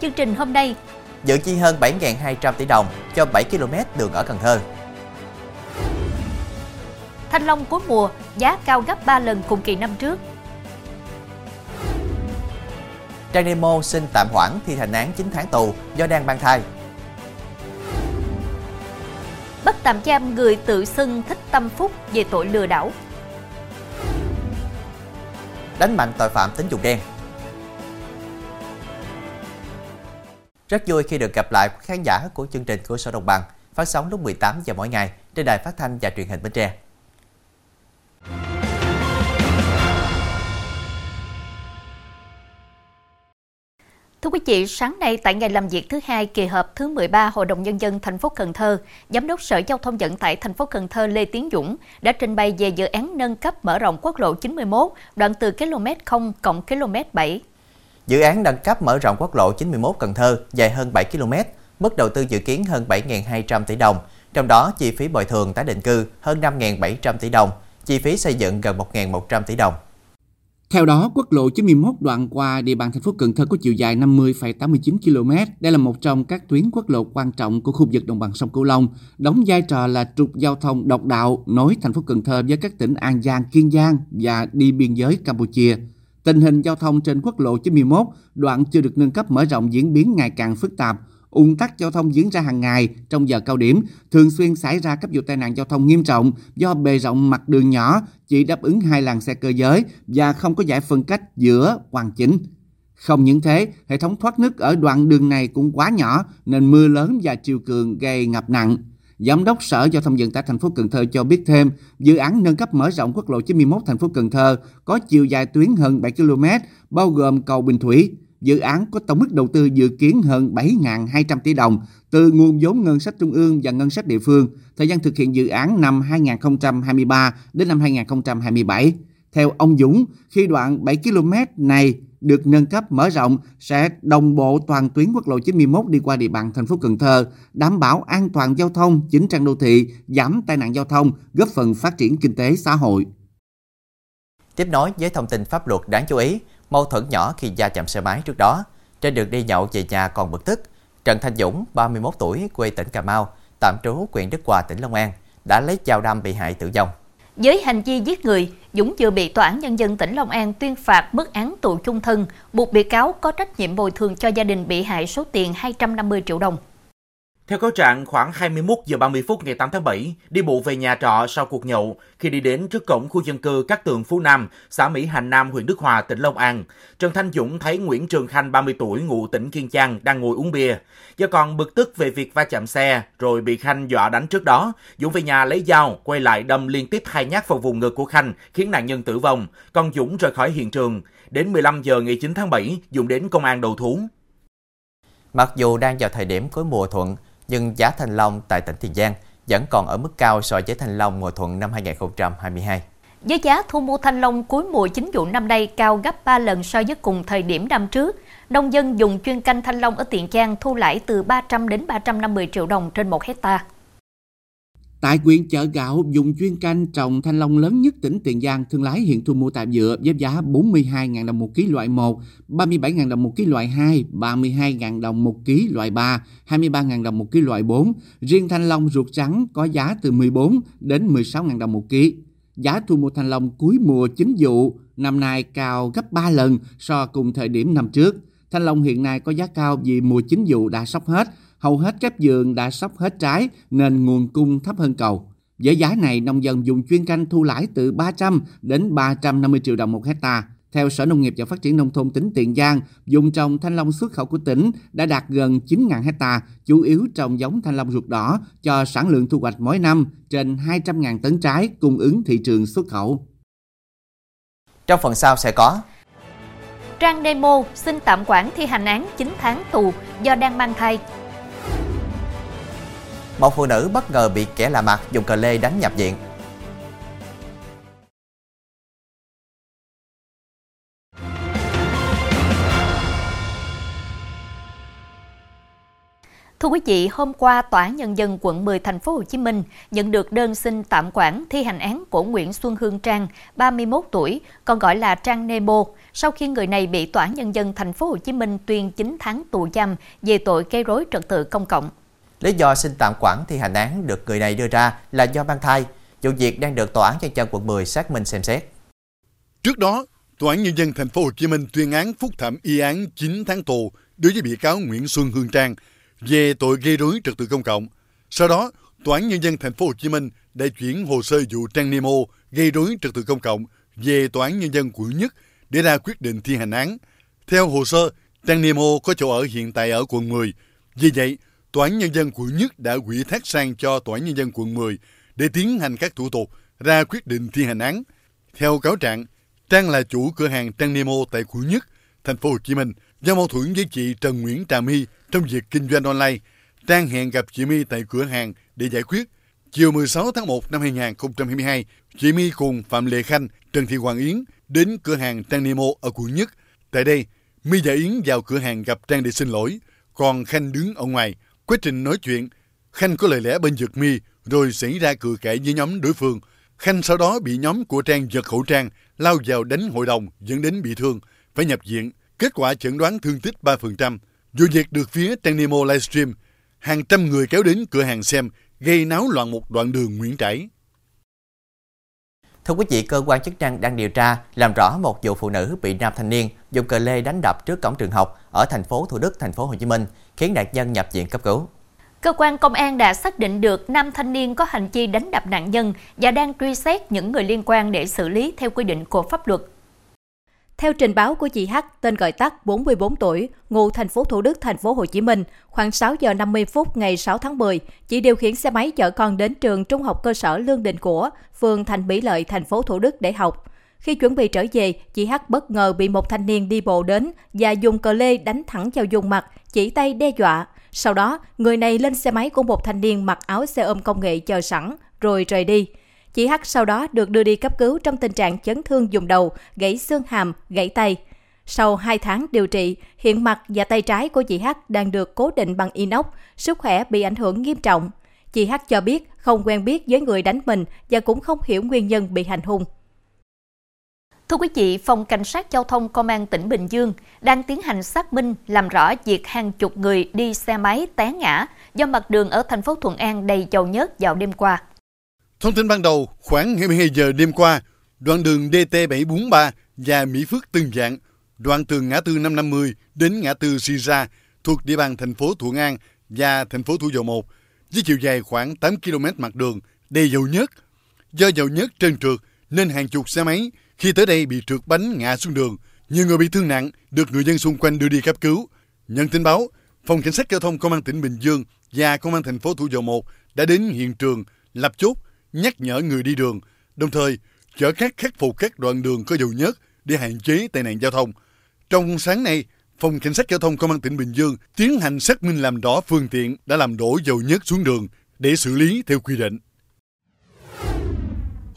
Chương trình hôm nay, dự chi hơn 7.200 tỷ đồng cho 7 km đường ở Cần Thơ. Thanh long cuối mùa giá cao gấp 3 lần cùng kỳ năm trước. Trang Nemo xin tạm hoãn thi hành án 9 tháng tù do đang mang thai. Bắt tạm giam người tự xưng thích tâm phúc về tội lừa đảo. Đánh mạnh tội phạm tính dụng đen. Rất vui khi được gặp lại khán giả của chương trình của Sở Đồng Bằng phát sóng lúc 18 giờ mỗi ngày trên đài phát thanh và truyền hình Bến Tre. Thưa quý vị, sáng nay tại ngày làm việc thứ hai kỳ họp thứ 13 Hội đồng nhân dân thành phố Cần Thơ, Giám đốc Sở Giao thông Vận tải thành phố Cần Thơ Lê Tiến Dũng đã trình bày về dự án nâng cấp mở rộng quốc lộ 91 đoạn từ km 0 cộng km 7. Dự án nâng cấp mở rộng quốc lộ 91 Cần Thơ dài hơn 7 km, mức đầu tư dự kiến hơn 7.200 tỷ đồng, trong đó chi phí bồi thường tái định cư hơn 5.700 tỷ đồng, chi phí xây dựng gần 1.100 tỷ đồng. Theo đó, quốc lộ 91 đoạn qua địa bàn thành phố Cần Thơ có chiều dài 50,89 km. Đây là một trong các tuyến quốc lộ quan trọng của khu vực đồng bằng sông Cửu Long, đóng vai trò là trục giao thông độc đạo nối thành phố Cần Thơ với các tỉnh An Giang, Kiên Giang và đi biên giới Campuchia. Tình hình giao thông trên quốc lộ 91 đoạn chưa được nâng cấp mở rộng diễn biến ngày càng phức tạp, Ung tắc giao thông diễn ra hàng ngày trong giờ cao điểm, thường xuyên xảy ra các vụ tai nạn giao thông nghiêm trọng do bề rộng mặt đường nhỏ chỉ đáp ứng hai làn xe cơ giới và không có giải phân cách giữa hoàn chỉnh. Không những thế, hệ thống thoát nước ở đoạn đường này cũng quá nhỏ nên mưa lớn và chiều cường gây ngập nặng. Giám đốc Sở Giao thông Vận tải thành phố Cần Thơ cho biết thêm, dự án nâng cấp mở rộng quốc lộ 91 thành phố Cần Thơ có chiều dài tuyến hơn 7 km, bao gồm cầu Bình Thủy, Dự án có tổng mức đầu tư dự kiến hơn 7.200 tỷ đồng từ nguồn vốn ngân sách trung ương và ngân sách địa phương. Thời gian thực hiện dự án năm 2023 đến năm 2027. Theo ông Dũng, khi đoạn 7 km này được nâng cấp mở rộng sẽ đồng bộ toàn tuyến quốc lộ 91 đi qua địa bàn thành phố Cần Thơ, đảm bảo an toàn giao thông, chỉnh trang đô thị, giảm tai nạn giao thông, góp phần phát triển kinh tế xã hội. Tiếp nối với thông tin pháp luật đáng chú ý, mâu thuẫn nhỏ khi va chạm xe máy trước đó. Trên đường đi nhậu về nhà còn bực tức, Trần Thanh Dũng, 31 tuổi, quê tỉnh Cà Mau, tạm trú huyện Đức Hòa, tỉnh Long An, đã lấy dao đâm bị hại tử vong. Với hành vi giết người, Dũng vừa bị Tòa án Nhân dân tỉnh Long An tuyên phạt mức án tù chung thân, buộc bị cáo có trách nhiệm bồi thường cho gia đình bị hại số tiền 250 triệu đồng. Theo cáo trạng, khoảng 21 giờ 30 phút ngày 8 tháng 7, đi bộ về nhà trọ sau cuộc nhậu, khi đi đến trước cổng khu dân cư Cát Tường Phú Nam, xã Mỹ Hành Nam, huyện Đức Hòa, tỉnh Long An, Trần Thanh Dũng thấy Nguyễn Trường Khanh 30 tuổi ngụ tỉnh Kiên Giang đang ngồi uống bia. Do còn bực tức về việc va chạm xe rồi bị Khanh dọa đánh trước đó, Dũng về nhà lấy dao quay lại đâm liên tiếp hai nhát vào vùng ngực của Khanh, khiến nạn nhân tử vong. Còn Dũng rời khỏi hiện trường. Đến 15 giờ ngày 9 tháng 7, Dũng đến công an đầu thú. Mặc dù đang vào thời điểm cuối mùa thuận, nhưng giá thanh long tại tỉnh Tiền Giang vẫn còn ở mức cao so với thanh long mùa thuận năm 2022. Với giá thu mua thanh long cuối mùa chính vụ năm nay cao gấp 3 lần so với cùng thời điểm năm trước, nông dân dùng chuyên canh thanh long ở Tiền Giang thu lãi từ 300 đến 350 triệu đồng trên một hecta. Tại quyện chợ gạo, dùng chuyên canh trồng thanh long lớn nhất tỉnh Tiền Giang, thương lái hiện thu mua tạm dựa với giá 42.000 đồng một ký loại 1, 37.000 đồng một ký loại 2, 32.000 đồng một ký loại 3, 23.000 đồng một ký loại 4. Riêng thanh long ruột trắng có giá từ 14 đến 16.000 đồng một ký. Giá thu mua thanh long cuối mùa chính vụ năm nay cao gấp 3 lần so cùng thời điểm năm trước. Thanh long hiện nay có giá cao vì mùa chính vụ đã sắp hết, hầu hết các vườn đã sắp hết trái nên nguồn cung thấp hơn cầu. Với giá này, nông dân dùng chuyên canh thu lãi từ 300 đến 350 triệu đồng một hecta. Theo Sở Nông nghiệp và Phát triển Nông thôn tỉnh Tiền Giang, dùng trồng thanh long xuất khẩu của tỉnh đã đạt gần 9.000 hecta, chủ yếu trồng giống thanh long ruột đỏ cho sản lượng thu hoạch mỗi năm trên 200.000 tấn trái cung ứng thị trường xuất khẩu. Trong phần sau sẽ có Trang Nemo xin tạm quản thi hành án 9 tháng tù do đang mang thai một phụ nữ bất ngờ bị kẻ lạ mặt dùng cờ lê đánh nhập viện. Thưa quý vị, hôm qua Tòa án Nhân dân quận 10 thành phố Hồ Chí Minh nhận được đơn xin tạm quản thi hành án của Nguyễn Xuân Hương Trang, 31 tuổi, còn gọi là Trang Nemo, sau khi người này bị Tòa án Nhân dân thành phố Hồ Chí Minh tuyên 9 tháng tù giam về tội gây rối trật tự công cộng. Lý do xin tạm quản thi hành án được người này đưa ra là do mang thai. Vụ việc đang được Tòa án Nhân dân quận 10 xác minh xem xét. Trước đó, Tòa án Nhân dân thành phố Hồ Chí Minh tuyên án phúc thẩm y án 9 tháng tù đối với bị cáo Nguyễn Xuân Hương Trang về tội gây rối trật tự công cộng. Sau đó, Tòa án Nhân dân thành phố Hồ Chí Minh đã chuyển hồ sơ vụ Trang Nemo gây rối trật tự công cộng về Tòa án Nhân dân quận Nhất để ra quyết định thi hành án. Theo hồ sơ, Trang Nemo có chỗ ở hiện tại ở quận 10. Vì vậy, Tòa án Nhân dân quận Nhất đã quỷ thác sang cho Tòa án Nhân dân quận 10 để tiến hành các thủ tục ra quyết định thi hành án. Theo cáo trạng, Trang là chủ cửa hàng Trang Nemo tại quận Nhất, thành phố Hồ Chí Minh do mâu thuẫn với chị Trần Nguyễn Trà My trong việc kinh doanh online. Trang hẹn gặp chị My tại cửa hàng để giải quyết. Chiều 16 tháng 1 năm 2022, chị My cùng Phạm Lệ Khanh, Trần Thị Hoàng Yến đến cửa hàng Trang Nemo ở quận Nhất. Tại đây, My và Yến vào cửa hàng gặp Trang để xin lỗi, còn Khanh đứng ở ngoài. Quá trình nói chuyện, Khanh có lời lẽ bên giật mi, rồi xảy ra cự cãi với nhóm đối phương. Khanh sau đó bị nhóm của Trang giật khẩu trang, lao vào đánh hội đồng dẫn đến bị thương, phải nhập viện. Kết quả chẩn đoán thương tích 3%. Vụ việc được phía Trang Nemo livestream, hàng trăm người kéo đến cửa hàng xem, gây náo loạn một đoạn đường Nguyễn Trãi. Thưa quý vị, cơ quan chức năng đang điều tra làm rõ một vụ phụ nữ bị nam thanh niên dùng cờ lê đánh đập trước cổng trường học ở thành phố Thủ Đức, thành phố Hồ Chí Minh, khiến nạn nhân nhập viện cấp cứu. Cơ quan công an đã xác định được nam thanh niên có hành vi đánh đập nạn nhân và đang truy xét những người liên quan để xử lý theo quy định của pháp luật. Theo trình báo của chị H, tên gọi tắt 44 tuổi, ngụ thành phố Thủ Đức, thành phố Hồ Chí Minh, khoảng 6 giờ 50 phút ngày 6 tháng 10, chị điều khiển xe máy chở con đến trường Trung học cơ sở Lương Định Của, phường Thành Mỹ Lợi, thành phố Thủ Đức để học. Khi chuẩn bị trở về, chị H bất ngờ bị một thanh niên đi bộ đến và dùng cờ lê đánh thẳng vào vùng mặt, chỉ tay đe dọa. Sau đó, người này lên xe máy của một thanh niên mặc áo xe ôm công nghệ chờ sẵn, rồi rời đi. Chị H sau đó được đưa đi cấp cứu trong tình trạng chấn thương vùng đầu, gãy xương hàm, gãy tay. Sau 2 tháng điều trị, hiện mặt và tay trái của chị H đang được cố định bằng inox, sức khỏe bị ảnh hưởng nghiêm trọng. Chị H cho biết không quen biết với người đánh mình và cũng không hiểu nguyên nhân bị hành hung. Thưa quý vị, Phòng Cảnh sát Giao thông Công an tỉnh Bình Dương đang tiến hành xác minh làm rõ việc hàng chục người đi xe máy té ngã do mặt đường ở thành phố Thuận An đầy dầu nhớt vào đêm qua. Thông tin ban đầu, khoảng 22 giờ đêm qua, đoạn đường DT743 và Mỹ Phước Tân Dạng, đoạn từ ngã tư 550 đến ngã tư Sira thuộc địa bàn thành phố Thuận An và thành phố Thủ Dầu Một, với chiều dài khoảng 8 km mặt đường, đầy dầu nhớt. Do dầu nhớt trơn trượt nên hàng chục xe máy khi tới đây bị trượt bánh ngã xuống đường. Nhiều người bị thương nặng được người dân xung quanh đưa đi cấp cứu. Nhận tin báo, Phòng Cảnh sát Giao thông Công an tỉnh Bình Dương và Công an thành phố Thủ Dầu Một đã đến hiện trường lập chốt nhắc nhở người đi đường, đồng thời chở khách khắc phục các đoạn đường có dầu nhớt để hạn chế tai nạn giao thông. Trong sáng nay, Phòng Cảnh sát Giao thông Công an tỉnh Bình Dương tiến hành xác minh làm rõ phương tiện đã làm đổ dầu nhớt xuống đường để xử lý theo quy định.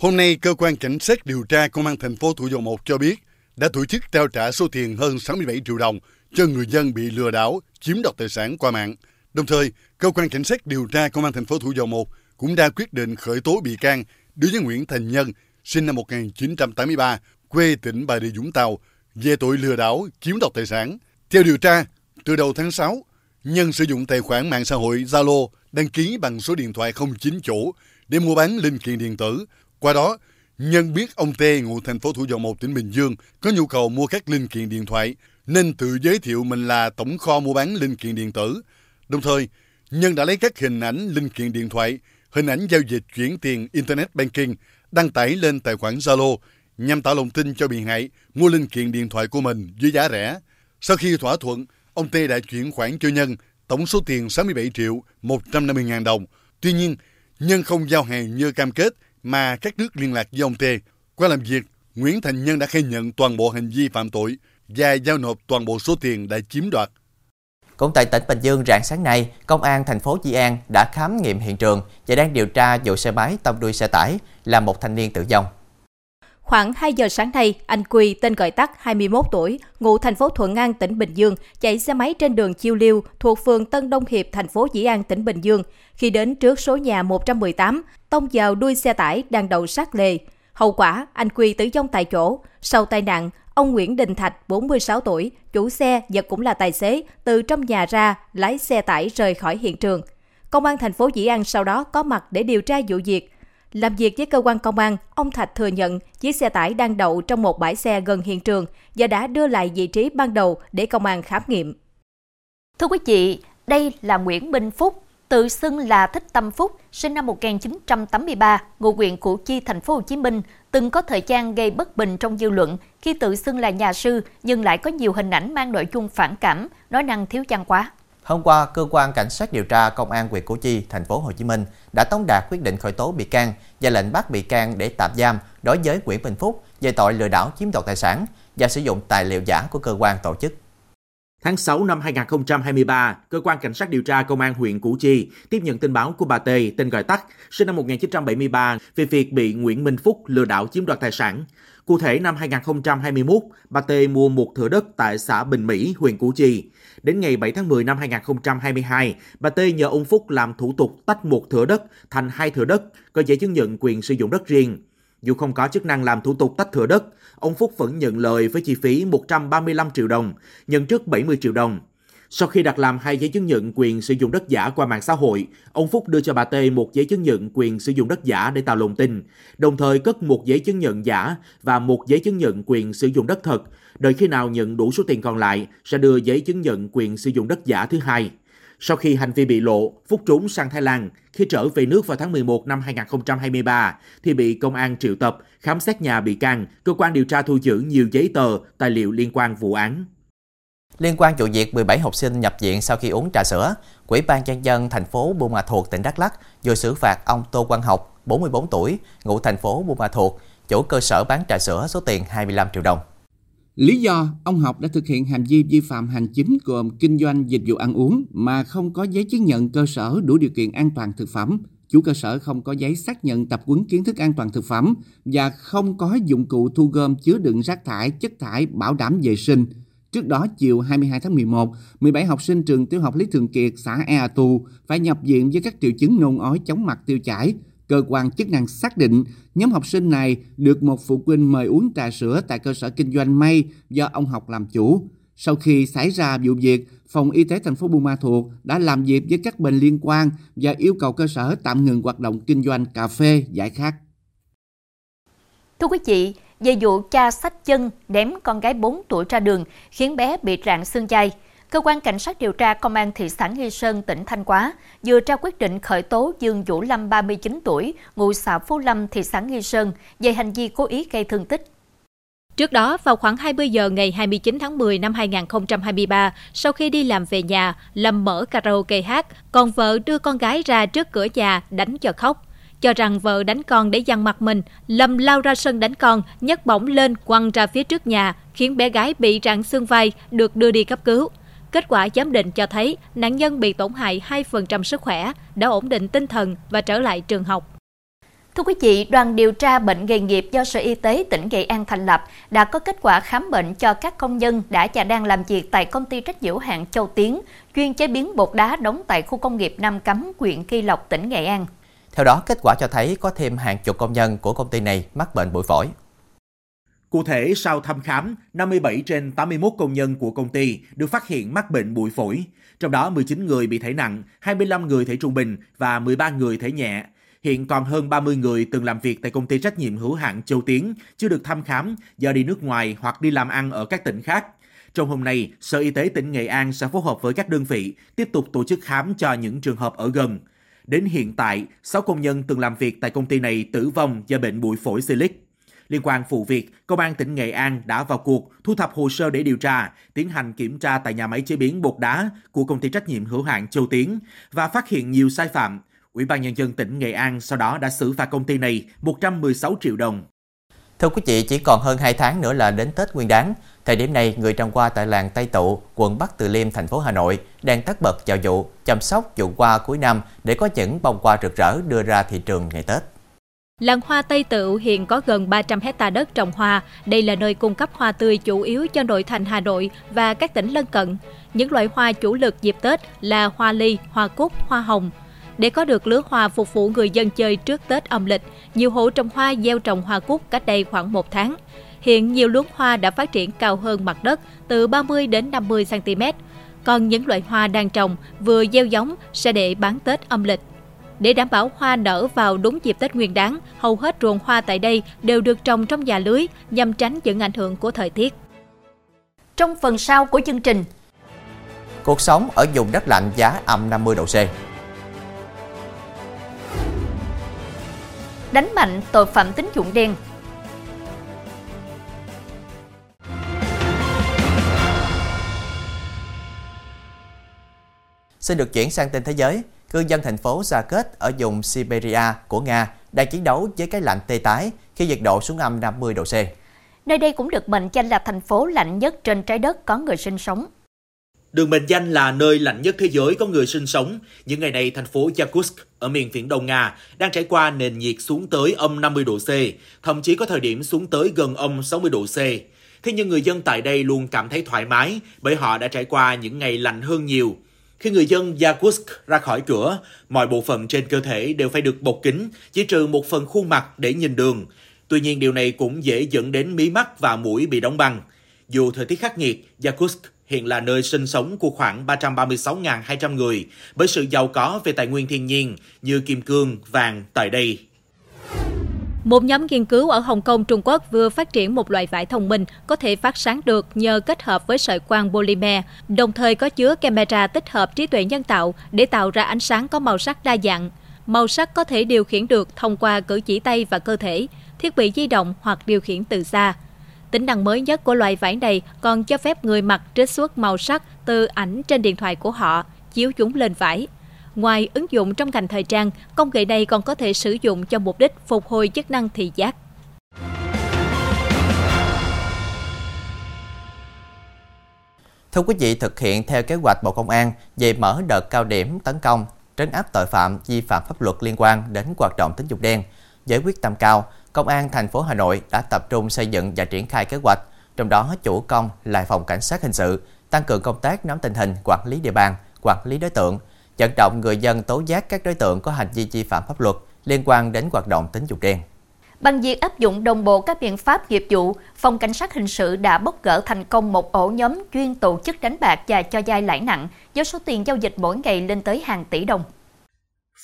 Hôm nay, cơ quan cảnh sát điều tra công an thành phố Thủ Dầu Một cho biết đã tổ chức trao trả số tiền hơn 67 triệu đồng cho người dân bị lừa đảo chiếm đoạt tài sản qua mạng. Đồng thời, cơ quan cảnh sát điều tra công an thành phố Thủ Dầu Một cũng đã quyết định khởi tố bị can đối với Nguyễn Thành Nhân, sinh năm 1983, quê tỉnh Bà Rịa Vũng Tàu, về tội lừa đảo chiếm đoạt tài sản. Theo điều tra, từ đầu tháng 6, Nhân sử dụng tài khoản mạng xã hội Zalo đăng ký bằng số điện thoại không chính chủ để mua bán linh kiện điện tử. Qua đó, Nhân biết ông T ngụ thành phố Thủ Dầu Một tỉnh Bình Dương có nhu cầu mua các linh kiện điện thoại nên tự giới thiệu mình là tổng kho mua bán linh kiện điện tử. Đồng thời, Nhân đã lấy các hình ảnh linh kiện điện thoại hình ảnh giao dịch chuyển tiền Internet Banking đăng tải lên tài khoản Zalo nhằm tạo lòng tin cho bị hại mua linh kiện điện thoại của mình với giá rẻ. Sau khi thỏa thuận, ông T đã chuyển khoản cho Nhân tổng số tiền 67 triệu 150 ngàn đồng. Tuy nhiên, Nhân không giao hàng như cam kết mà các nước liên lạc với ông Tê. Qua làm việc, Nguyễn Thành Nhân đã khai nhận toàn bộ hành vi phạm tội và giao nộp toàn bộ số tiền đã chiếm đoạt. Cũng tại tỉnh Bình Dương rạng sáng nay, Công an thành phố Di An đã khám nghiệm hiện trường và đang điều tra vụ xe máy tông đuôi xe tải làm một thanh niên tử vong. Khoảng 2 giờ sáng nay, anh Quy, tên gọi tắt 21 tuổi, ngụ thành phố Thuận An, tỉnh Bình Dương, chạy xe máy trên đường Chiêu Liêu thuộc phường Tân Đông Hiệp, thành phố Dĩ An, tỉnh Bình Dương. Khi đến trước số nhà 118, tông vào đuôi xe tải đang đậu sát lề. Hậu quả, anh Quy tử vong tại chỗ. Sau tai nạn, ông Nguyễn Đình Thạch, 46 tuổi, chủ xe và cũng là tài xế, từ trong nhà ra, lái xe tải rời khỏi hiện trường. Công an thành phố Dĩ An sau đó có mặt để điều tra vụ việc. Làm việc với cơ quan công an, ông Thạch thừa nhận chiếc xe tải đang đậu trong một bãi xe gần hiện trường và đã đưa lại vị trí ban đầu để công an khám nghiệm. Thưa quý vị, đây là Nguyễn Minh Phúc, tự xưng là Thích Tâm Phúc, sinh năm 1983, ngụ huyện Củ Chi, thành phố Hồ Chí Minh, từng có thời gian gây bất bình trong dư luận khi tự xưng là nhà sư nhưng lại có nhiều hình ảnh mang nội dung phản cảm, nói năng thiếu văn hóa. Hôm qua, cơ quan cảnh sát điều tra công an huyện Củ Chi, thành phố Hồ Chí Minh đã tống đạt quyết định khởi tố bị can và lệnh bắt bị can để tạm giam đối với Nguyễn Bình Phúc về tội lừa đảo chiếm đoạt tài sản và sử dụng tài liệu giả của cơ quan tổ chức. Tháng 6 năm 2023, cơ quan cảnh sát điều tra công an huyện Củ Chi tiếp nhận tin báo của bà Tê, tên gọi tắt, sinh năm 1973, về việc bị Nguyễn Minh Phúc lừa đảo chiếm đoạt tài sản. Cụ thể năm 2021, bà Tê mua một thửa đất tại xã Bình Mỹ, huyện Củ Chi. Đến ngày 7 tháng 10 năm 2022, bà Tê nhờ ông Phúc làm thủ tục tách một thửa đất thành hai thửa đất, có giấy chứng nhận quyền sử dụng đất riêng. Dù không có chức năng làm thủ tục tách thửa đất, ông Phúc vẫn nhận lời với chi phí 135 triệu đồng, nhận trước 70 triệu đồng. Sau khi đặt làm hai giấy chứng nhận quyền sử dụng đất giả qua mạng xã hội, ông Phúc đưa cho bà T một giấy chứng nhận quyền sử dụng đất giả để tạo lòng tin, đồng thời cất một giấy chứng nhận giả và một giấy chứng nhận quyền sử dụng đất thật. Đợi khi nào nhận đủ số tiền còn lại, sẽ đưa giấy chứng nhận quyền sử dụng đất giả thứ hai. Sau khi hành vi bị lộ, Phúc trốn sang Thái Lan. Khi trở về nước vào tháng 11 năm 2023, thì bị công an triệu tập, khám xét nhà bị can, cơ quan điều tra thu giữ nhiều giấy tờ, tài liệu liên quan vụ án. Liên quan vụ việc 17 học sinh nhập viện sau khi uống trà sữa, Quỹ ban nhân dân thành phố Buôn Ma Thuột tỉnh Đắk Lắk vừa xử phạt ông Tô Quang Học, 44 tuổi, ngụ thành phố Buôn Ma Thuột, chủ cơ sở bán trà sữa số tiền 25 triệu đồng. Lý do ông Học đã thực hiện hành vi vi phạm hành chính gồm kinh doanh dịch vụ ăn uống mà không có giấy chứng nhận cơ sở đủ điều kiện an toàn thực phẩm, chủ cơ sở không có giấy xác nhận tập huấn kiến thức an toàn thực phẩm và không có dụng cụ thu gom chứa đựng rác thải, chất thải bảo đảm vệ sinh. Trước đó, chiều 22 tháng 11, 17 học sinh trường tiểu học Lý Thường Kiệt, xã Ea Tu phải nhập viện với các triệu chứng nôn ói chóng mặt tiêu chảy, cơ quan chức năng xác định nhóm học sinh này được một phụ huynh mời uống trà sữa tại cơ sở kinh doanh may do ông học làm chủ. Sau khi xảy ra vụ việc, Phòng Y tế thành phố Buôn Ma Thuột đã làm việc với các bên liên quan và yêu cầu cơ sở tạm ngừng hoạt động kinh doanh cà phê giải khát. Thưa quý vị, về vụ cha sách chân ném con gái 4 tuổi ra đường khiến bé bị rạn xương chay, Cơ quan Cảnh sát điều tra Công an thị xã Nghi Sơn, tỉnh Thanh Hóa vừa ra quyết định khởi tố Dương Vũ Lâm 39 tuổi, ngụ xã Phú Lâm, thị xã Nghi Sơn về hành vi cố ý gây thương tích. Trước đó, vào khoảng 20 giờ ngày 29 tháng 10 năm 2023, sau khi đi làm về nhà, Lâm mở karaoke hát, còn vợ đưa con gái ra trước cửa nhà đánh cho khóc. Cho rằng vợ đánh con để dằn mặt mình, Lâm lao ra sân đánh con, nhấc bổng lên quăng ra phía trước nhà, khiến bé gái bị rạn xương vai, được đưa đi cấp cứu. Kết quả giám định cho thấy nạn nhân bị tổn hại 2% sức khỏe, đã ổn định tinh thần và trở lại trường học. Thưa quý vị, đoàn điều tra bệnh nghề nghiệp do Sở Y tế tỉnh Nghệ An thành lập đã có kết quả khám bệnh cho các công nhân đã và đang làm việc tại công ty trách nhiệm hạn Châu Tiến, chuyên chế biến bột đá đóng tại khu công nghiệp Nam Cấm, huyện Kỳ Lộc, tỉnh Nghệ An. Theo đó, kết quả cho thấy có thêm hàng chục công nhân của công ty này mắc bệnh bụi phổi. Cụ thể, sau thăm khám, 57 trên 81 công nhân của công ty được phát hiện mắc bệnh bụi phổi, trong đó 19 người bị thể nặng, 25 người thể trung bình và 13 người thể nhẹ. Hiện còn hơn 30 người từng làm việc tại công ty trách nhiệm hữu hạn Châu Tiến chưa được thăm khám do đi nước ngoài hoặc đi làm ăn ở các tỉnh khác. Trong hôm nay, Sở Y tế tỉnh Nghệ An sẽ phối hợp với các đơn vị tiếp tục tổ chức khám cho những trường hợp ở gần. Đến hiện tại, 6 công nhân từng làm việc tại công ty này tử vong do bệnh bụi phổi Silic. Liên quan vụ việc, Công an tỉnh Nghệ An đã vào cuộc thu thập hồ sơ để điều tra, tiến hành kiểm tra tại nhà máy chế biến bột đá của công ty trách nhiệm hữu hạn Châu Tiến và phát hiện nhiều sai phạm. Ủy ban nhân dân tỉnh Nghệ An sau đó đã xử phạt công ty này 116 triệu đồng. Thưa quý vị, chỉ còn hơn 2 tháng nữa là đến Tết Nguyên đán. Thời điểm này, người trồng hoa tại làng Tây Tụ, quận Bắc Từ Liêm, thành phố Hà Nội đang tất bật chào vụ, chăm sóc vụ hoa cuối năm để có những bông hoa rực rỡ đưa ra thị trường ngày Tết. Làng hoa Tây Tựu hiện có gần 300 hecta đất trồng hoa. Đây là nơi cung cấp hoa tươi chủ yếu cho nội thành Hà Nội và các tỉnh lân cận. Những loại hoa chủ lực dịp Tết là hoa ly, hoa cúc, hoa hồng. Để có được lứa hoa phục vụ người dân chơi trước Tết âm lịch, nhiều hộ trồng hoa gieo trồng hoa cúc cách đây khoảng một tháng. Hiện nhiều luống hoa đã phát triển cao hơn mặt đất từ 30 đến 50 cm. Còn những loại hoa đang trồng vừa gieo giống sẽ để bán Tết âm lịch. Để đảm bảo hoa nở vào đúng dịp Tết Nguyên đán, hầu hết ruộng hoa tại đây đều được trồng trong nhà lưới nhằm tránh những ảnh hưởng của thời tiết. Trong phần sau của chương trình, Cuộc sống ở vùng đất lạnh giá âm 50 độ C. đánh mạnh tội phạm tín dụng đen. Xin được chuyển sang tin thế giới. Cư dân thành phố Gia Kết ở vùng Siberia của Nga đang chiến đấu với cái lạnh tê tái khi nhiệt độ xuống âm 50 độ C. Nơi đây cũng được mệnh danh là thành phố lạnh nhất trên trái đất có người sinh sống. Được mệnh danh là nơi lạnh nhất thế giới có người sinh sống, những ngày này thành phố Yakutsk ở miền viễn đông Nga đang trải qua nền nhiệt xuống tới âm 50 độ C, thậm chí có thời điểm xuống tới gần âm 60 độ C. Thế nhưng người dân tại đây luôn cảm thấy thoải mái bởi họ đã trải qua những ngày lạnh hơn nhiều. Khi người dân Yakutsk ra khỏi cửa, mọi bộ phận trên cơ thể đều phải được bọc kính, chỉ trừ một phần khuôn mặt để nhìn đường. Tuy nhiên điều này cũng dễ dẫn đến mí mắt và mũi bị đóng băng. Dù thời tiết khắc nghiệt, Yakutsk hiện là nơi sinh sống của khoảng 336.200 người bởi sự giàu có về tài nguyên thiên nhiên như kim cương, vàng tại đây. Một nhóm nghiên cứu ở Hồng Kông, Trung Quốc vừa phát triển một loại vải thông minh có thể phát sáng được nhờ kết hợp với sợi quang polymer, đồng thời có chứa camera tích hợp trí tuệ nhân tạo để tạo ra ánh sáng có màu sắc đa dạng. Màu sắc có thể điều khiển được thông qua cử chỉ tay và cơ thể, thiết bị di động hoặc điều khiển từ xa. Tính năng mới nhất của loại vải này còn cho phép người mặc trích xuất màu sắc từ ảnh trên điện thoại của họ, chiếu chúng lên vải. Ngoài ứng dụng trong ngành thời trang, công nghệ này còn có thể sử dụng cho mục đích phục hồi chức năng thị giác. Thưa quý vị, thực hiện theo kế hoạch Bộ Công an về mở đợt cao điểm tấn công, trấn áp tội phạm vi phạm pháp luật liên quan đến hoạt động tín dụng đen, với quyết tâm cao, Công an thành phố Hà Nội đã tập trung xây dựng và triển khai kế hoạch, trong đó chủ công là phòng cảnh sát hình sự, tăng cường công tác nắm tình hình, quản lý địa bàn, quản lý đối tượng, vận động người dân tố giác các đối tượng có hành vi vi phạm pháp luật liên quan đến hoạt động tín dụng đen. Bằng việc áp dụng đồng bộ các biện pháp nghiệp vụ, Phòng Cảnh sát Hình sự đã bóc gỡ thành công một ổ nhóm chuyên tổ chức đánh bạc và cho vay lãi nặng với số tiền giao dịch mỗi ngày lên tới hàng tỷ đồng.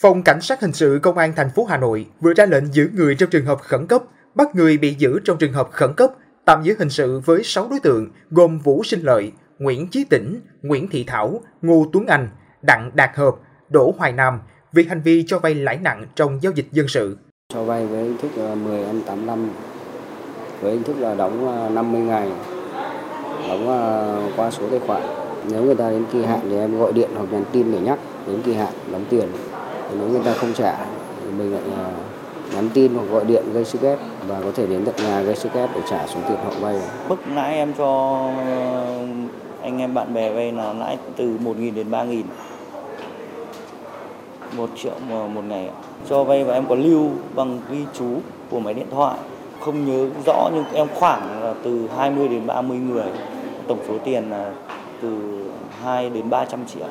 Phòng Cảnh sát Hình sự Công an thành phố Hà Nội vừa ra lệnh giữ người trong trường hợp khẩn cấp, bắt người bị giữ trong trường hợp khẩn cấp, tạm giữ hình sự với 6 đối tượng gồm Vũ Sinh Lợi, Nguyễn Chí Tĩnh, Nguyễn Thị Thảo, Ngô Tuấn Anh, Đặng Đạt Hợp, Đỗ Hoài Nam vì hành vi cho vay lãi nặng trong giao dịch dân sự. Cho vay với hình thức là 10 âm 8 năm, với hình thức là đóng 50 ngày, đóng qua số tài khoản. Nếu người ta đến kỳ hạn thì em gọi điện hoặc nhắn tin để nhắc đến kỳ hạn đóng tiền. Nếu người ta không trả thì mình lại nhắn tin hoặc gọi điện gây sức ép và có thể đến tận nhà gây sức ép để trả số tiền họ vay. Mức lãi em cho anh em bạn bè vay là lãi từ 1.000 đến 3.000 một triệu một ngày cho vay và em có lưu bằng ghi chú của máy điện thoại. Không nhớ rõ nhưng em khoảng là từ 20 đến 30 người. Tổng số tiền là từ 2 đến 300 triệu.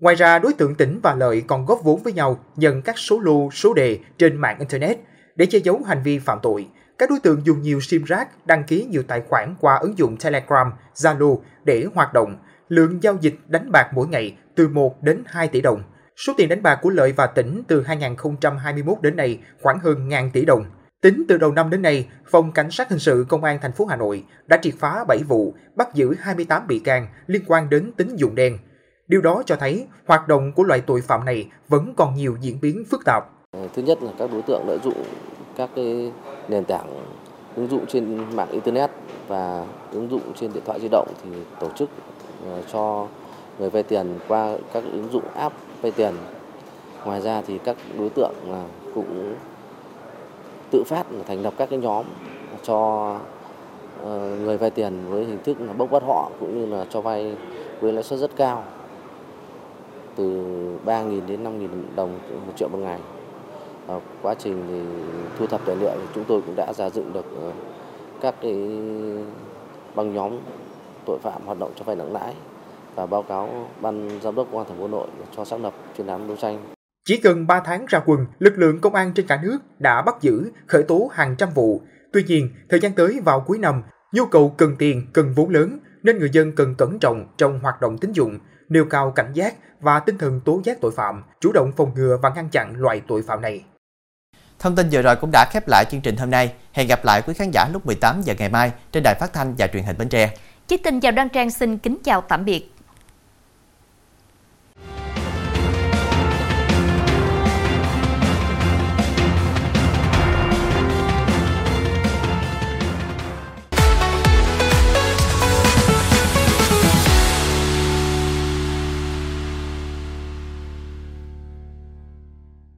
Ngoài ra, đối tượng Tỉnh và Lợi còn góp vốn với nhau nhận các số lô, số đề trên mạng Internet để che giấu hành vi phạm tội. Các đối tượng dùng nhiều sim rác, đăng ký nhiều tài khoản qua ứng dụng Telegram, Zalo để hoạt động. Lượng giao dịch đánh bạc mỗi ngày từ 1 đến 2 tỷ đồng. Số tiền đánh bạc của Lợi và Tỉnh từ 2021 đến nay khoảng hơn ngàn tỷ đồng. Tính từ đầu năm đến nay, Phòng Cảnh sát Hình sự Công an thành phố Hà Nội đã triệt phá 7 vụ, bắt giữ 28 bị can liên quan đến tín dụng đen. Điều đó cho thấy hoạt động của loại tội phạm này vẫn còn nhiều diễn biến phức tạp. Thứ nhất là các đối tượng lợi dụng các cái nền tảng ứng dụng trên mạng internet và ứng dụng trên điện thoại di động thì tổ chức ờ, cho người vay tiền qua các ứng dụng app vay tiền. Ngoài ra thì các đối tượng ờ, cũng tự phát thành lập các cái nhóm cho ờ, người vay tiền với hình thức là bốc bắt họ cũng như là cho vay với lãi suất rất cao, từ 3.000 đến 5.000 đồng, một triệu một ngày Ờ, quá trình thì thu thập tài liệu thì chúng tôi cũng đã ra dựng được ờ, các cái băng nhóm tội phạm hoạt động cho vay nặng lãi và báo cáo ban giám đốc công an thành phố Hà Nội cho xác lập chuyên án đấu tranh. Chỉ gần 3 tháng ra quân, lực lượng công an trên cả nước đã bắt giữ, khởi tố hàng trăm vụ. Tuy nhiên, thời gian tới vào cuối năm, nhu cầu cần tiền, cần vốn lớn nên người dân cần cẩn trọng trong hoạt động tín dụng, nêu cao cảnh giác và tinh thần tố giác tội phạm, chủ động phòng ngừa và ngăn chặn loại tội phạm này. Thông tin vừa rồi cũng đã khép lại chương trình hôm nay. Hẹn gặp lại quý khán giả lúc 18 giờ ngày mai trên đài phát thanh và truyền hình Bến Tre. Chí Tình chào Đăng Trang, xin kính chào tạm biệt.